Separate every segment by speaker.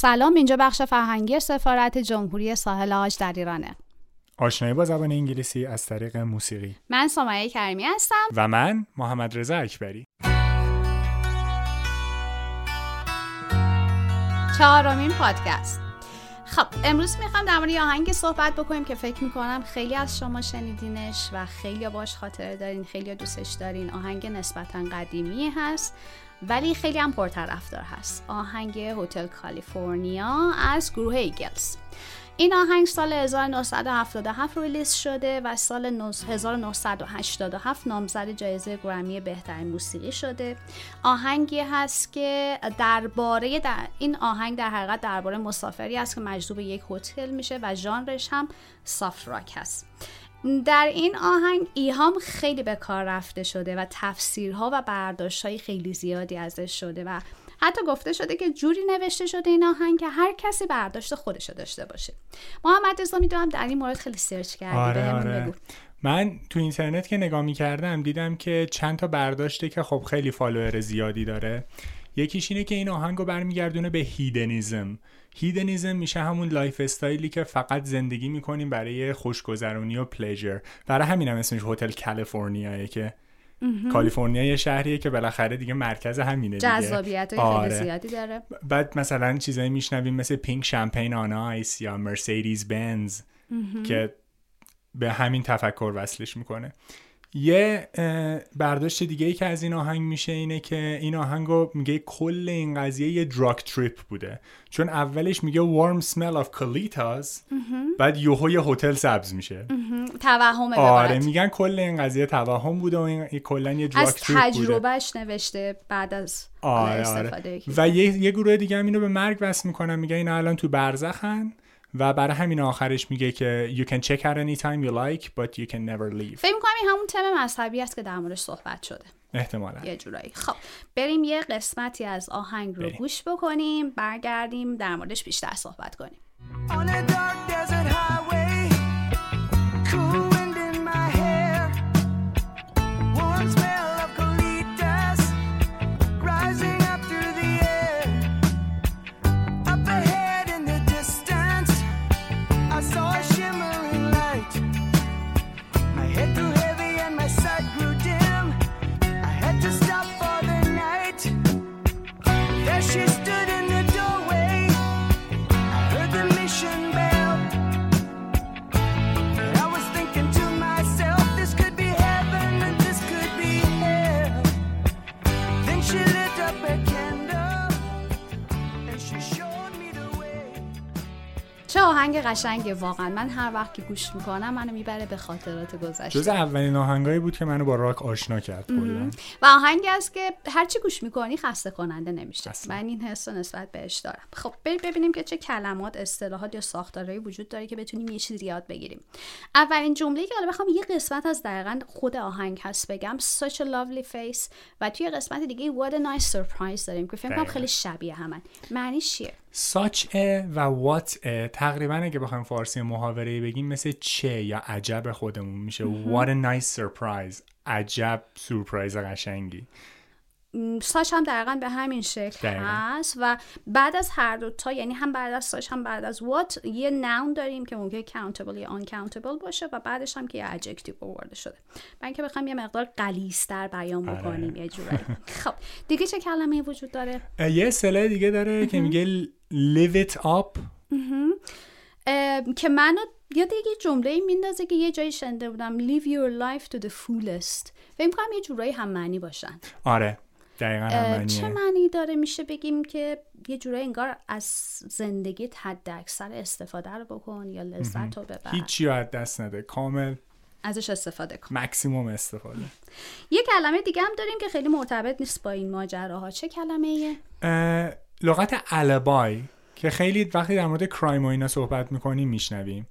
Speaker 1: سلام اینجا بخش فرهنگی سفارت جمهوری ساحل آج در ایرانه.
Speaker 2: آشنایی با زبان انگلیسی از طریق موسیقی.
Speaker 1: من سمیه کریمی هستم.
Speaker 2: و من محمد رضا اکبری.
Speaker 1: چهارمین پادکست. خب امروز می‌خوام در مورد آهنگی صحبت بکنیم که فکر می‌کنم خیلی از شما شنیدینش و خیلی باش خاطره دارین خیلی دوستش دارین. آهنگ نسبتا قدیمی هست. ولی خیلی هم پرطرفدار هست. آهنگ هتل کالیفرنیا از گروه ایگلز. این آهنگ سال 1977 release شده و سال 1987 نامزد جایزه گرمی بهترین موسیقی شده. آهنگی هست که درباره در این آهنگ در حقیقت درباره مسافری است که مجذوب یک هتل میشه و ژانرش هم soft rock هست. در این آهنگ ایهام خیلی به کار رفته شده و تفسیرها و برداشتهای خیلی زیادی ازش شده و حتی گفته شده که جوری نوشته شده این آهنگ که هر کسی برداشت خودش داشته باشه. محمد رضا می‌دونم در این مورد خیلی search کردی
Speaker 2: آره آره. من تو اینترنت که نگاه می‌کردم دیدم که چند تا برداشته که خب خیلی follower زیادی داره. یکیش اینه که این آهنگ رو برمیگردونه به hedonism. hedonism میشه همون lifestyle ی که فقط زندگی می‌کنیم برای خوشگذرونی و pleasure برای همینم اسمش هتل کالیفرنیاه که کالیفرنیا یه شهریه که بالاخره دیگه مرکز همینه دیگه.
Speaker 1: جذابیت آره. خیلی زیادی داره.
Speaker 2: بعد مثلا چیزایی میشنویم مثل پینک شمپین آن آیس یا مرسیدیز بنز که به همین تفکر وصلش می‌کنه. یه برداشت دیگه ای که از این آهنگ میشه اینه که این آهنگ رو میگه کل این قضیه یه دراک تریپ بوده. چون اولش میگه warm smell of colitas بعد یوهو یه هتل سبز میشه.
Speaker 1: توهم
Speaker 2: آره میگن کل این قضیه توهم بوده و این کلا یه دراک
Speaker 1: تریپ بوده. از تجربهش نوشته بعد از
Speaker 2: آره آره. و یه, یه گروه دیگه هم اینو به مرگ وصل می‌کنن میگه اینا الان تو برزخن. و برای همین آخرش میگه که you can check out anytime you like but you can never leave.
Speaker 1: فکر می‌کنم این همون تم مذهبی است که در موردش صحبت شده.
Speaker 2: احتمالا.
Speaker 1: یه جورایی. خب بریم یه قسمتی از آهنگ رو گوش بکنیم برگردیم در موردش بیشتر صحبت کنیم. آهنگ قشنگه واقعا. من هر وقت که گوش می‌کنم منو می‌بره به خاطرات گذشته.
Speaker 2: جز اولین آهنگایی بود که منو با راک آشنا کرد کلا.
Speaker 1: و آهنگی است که هرچی گوش می‌کنی خسته کننده نمیشه من این حس نسبت بهش دارم. خب ببینیم که چه کلمات اصطلاحات یا ساختارهایی وجود داره که بتونیم یه چیزی یاد بگیریم. اولین جمله‌ای که حالا بخوام یه قسمت از دقیقا خود آهنگ هست بگم. Such a lovely face. و توی قسمت دیگه what a nice surprise داریم که فکر کنم خیلی شبیه همن. معنیش چیه؟
Speaker 2: ساچ و وات تقریبا اگه بخوایم فارسی محاوره بگیم مثل چه یا عجب خودمون میشه. what a nice surprise. عجب سورپرایز قشنگی.
Speaker 1: ساش هم دقیقا به همین شکل هست و بعد از هر دو تا یعنی هم بعد از ساش هم بعد از وات یه ناون داریم که ممکنه countable یا uncountable باشه و بعدش هم که یه adjective آورده شده. من اینکه بخوایم یه مقدار قلیستر بیان آره. بکنیم یه جورایی. خب دیگه چه کلمه وجود داره؟
Speaker 2: یه اصطلاح دیگه داره که میگه live it up?
Speaker 1: که منو یاد یه جمله میندازه که یه جایی شنده بودم. Live your life to the fullest. فکر کنم یه جورایی هم معنی باشن.
Speaker 2: آره دقیقا
Speaker 1: چه معنی داره؟ میشه بگیم که یه جورایی انگار از زندگی حد اکثر استفاده رو بکن یا لذت رو ببر.
Speaker 2: هیچی رو از دست نده. کامل.
Speaker 1: ازش استفاده کن.
Speaker 2: مکسیموم استفاده.
Speaker 1: یه کلمه دیگه هم داریم که خیلی مرتبط نیست با این ماجراها. چه کلمه ایه؟
Speaker 2: لغت البای که خیلی وقتی در مورد کرایم و اینا صحبت می‌کنیم میشنویم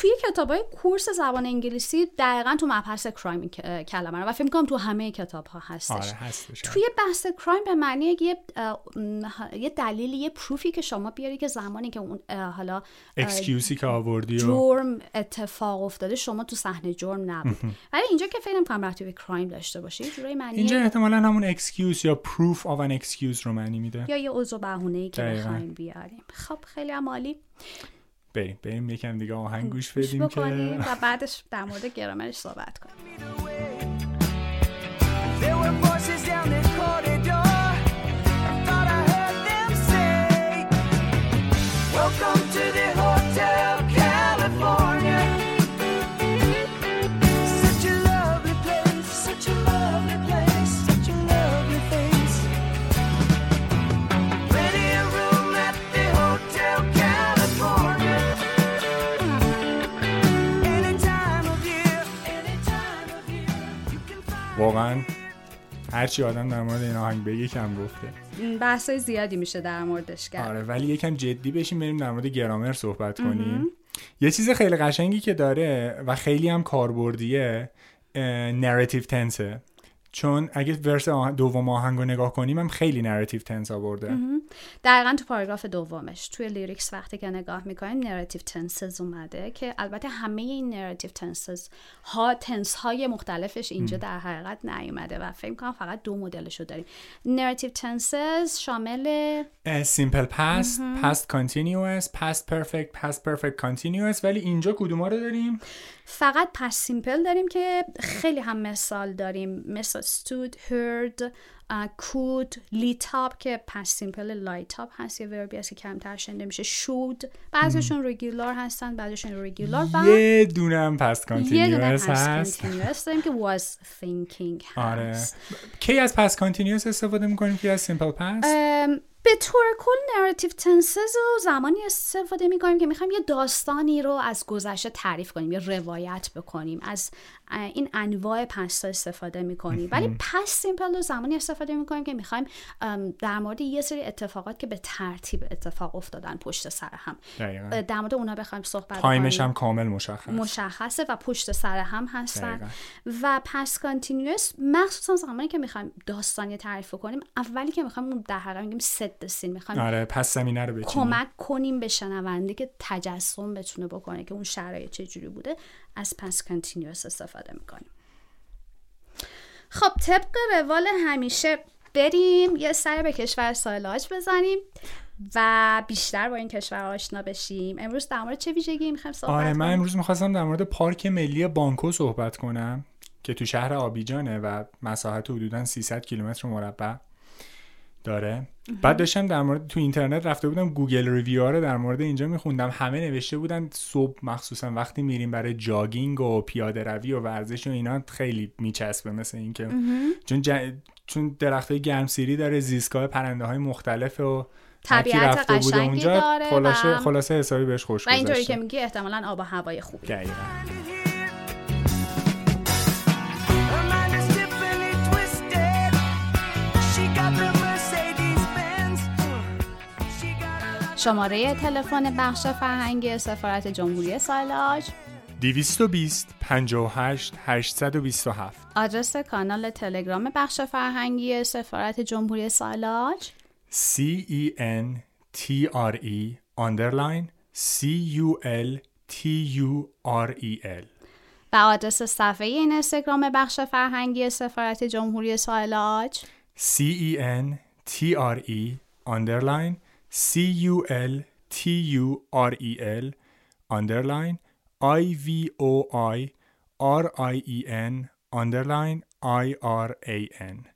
Speaker 1: توی کتاب های کورس زبان انگلیسی دقیقا تو مبحث کرایم کلمه و فکر می‌کنم تو همه کتاب ها هستش,
Speaker 2: آره هستش
Speaker 1: توی بحث کرایم به معنی یه یه دلیلی یه پروفی که شما بیاری که زمانی که اون حالا
Speaker 2: excuse ی که آوردی
Speaker 1: جرم اتفاق افتاده شما تو صحنه جرم نبود ولی اینجا که فکر نمی‌کنم رابطه به crime داشته باشه یه معنی
Speaker 2: اینجا احتمالاً همون excuse یا proof of an excuse رو معنی میده.
Speaker 1: یا یه عذر و بهونه که بخوایم بیاریم. خب خیلی عالی.
Speaker 2: بریم بریم یکم دیگه آهنگ گوش بدیم که
Speaker 1: و بعدش در مورد گرامرش صحبت کنیم.
Speaker 2: واقعا هرچی آدم در مورد این آهنگ بگه کم گفته.
Speaker 1: بحثای زیادی میشه در موردش کرد.
Speaker 2: آره ولی یکم جدی بشیم بریم در مورد گرامر صحبت کنیم. یه چیز خیلی قشنگی که داره و خیلی هم کاربردیه narrative tense ه چون اگه verse دوم آهنگ رو نگاه کنیم هم خیلی narrative tense آورده.
Speaker 1: دقیقا تو پاراگراف دومش توی lyrics وقتی که نگاه می‌کنیم narrative tenses اومده که البته همه این narrative tenses ها tense های مختلفش اینجا در حقیقت نیومده و فکر کنم فقط دو مدلشو داریم. narrative tenses شامل
Speaker 2: simple past past continuous past perfect past perfect continuous ولی اینجا کدوم رو داریم؟
Speaker 1: فقط past simple داریم که خیلی هم مثال داریم. مثل stood, heard, could, lit up که past simple light up هست یه verb ی هست که کمتر شنیده میشه. Should. بعضیشون regular هستن بعضیشون irregular و
Speaker 2: یه دونه‌م past continuous هست.
Speaker 1: داریم که was thinking هست.
Speaker 2: آره کی از past continuous استفاده می‌کنیم؟ که از simple past
Speaker 1: به طور کل narrative tenses رو زمانی استفاده می کنیم که می‌خوایم یه داستانی رو از گذشته تعریف کنیم یا روایت بکنیم. از این انواع past ا استفاده می کنیم ولی past simple رو زمانی استفاده می کنیم که می‌خوایم در مورد یه سری اتفاقات که به ترتیب اتفاق افتادن پشت سر هم.
Speaker 2: دقیقا.
Speaker 1: در مورد اونا بخوایم صحبت
Speaker 2: time ش هم کامل مشخص.
Speaker 1: مشخصه و پشت سر هم هستن. و past continuous مخصوصا زمانی که می‌خوایم داستانی تعریف کنیم اولی که می‌خوایم در حقیقت میگیم set scene می‌خوایم
Speaker 2: آره پس زمینه رو
Speaker 1: کمک کنیم به شنونده که تجسم بتونه بکنه که اون شرایط چجوری بوده. از past continuous استفاده می‌کنیم. خب طبق روال همیشه بریم یه سر به کشور ساحل عاج بزنیم و بیشتر با این کشور آشنا بشیم. امروز در مورد چه ویژگی می‌خوایم صحبت
Speaker 2: آره من؟ امروز می‌خواستم در مورد پارک ملی بانکو صحبت کنم که تو شهر آبیجانه و مساحت حدودا 300 کیلومتر مربع. داره. بعد داشتم در مورد تو اینترنت رفته بودم Google review رو در مورد اینجا میخوندم. همه نوشته بودن صبح مخصوصا وقتی میریم برای jogging و پیاده روی و ورزش و اینا خیلی میچسبه مثل اینکه چون ج... چون درخت گرمسیری داره زیستگاه پرنده های مختلف و
Speaker 1: طبیعت
Speaker 2: رفته بوده
Speaker 1: قشنگی
Speaker 2: اونجا
Speaker 1: داره
Speaker 2: خلاصه,
Speaker 1: و-
Speaker 2: خلاصه حسابی بهش خوش
Speaker 1: و اینطوری
Speaker 2: گذشته
Speaker 1: که میگی احتمالا آب و هوای خوبی.
Speaker 2: دقیقاً.
Speaker 1: شماره تلفن بخش فرهنگی سفارت جمهوری سالاج.
Speaker 2: 220 58 827
Speaker 1: آدرس کانال تلگرام بخش فرهنگی سفارت جمهوری سالاج.
Speaker 2: C E N T R E underline C U L T U R E L.
Speaker 1: و آدرس صفحه این اینستاگرام بخش فرهنگی سفارت جمهوری سالاج.
Speaker 2: C E N T R E underline C U L T U R E L underline I V O I R I E N underline I R A N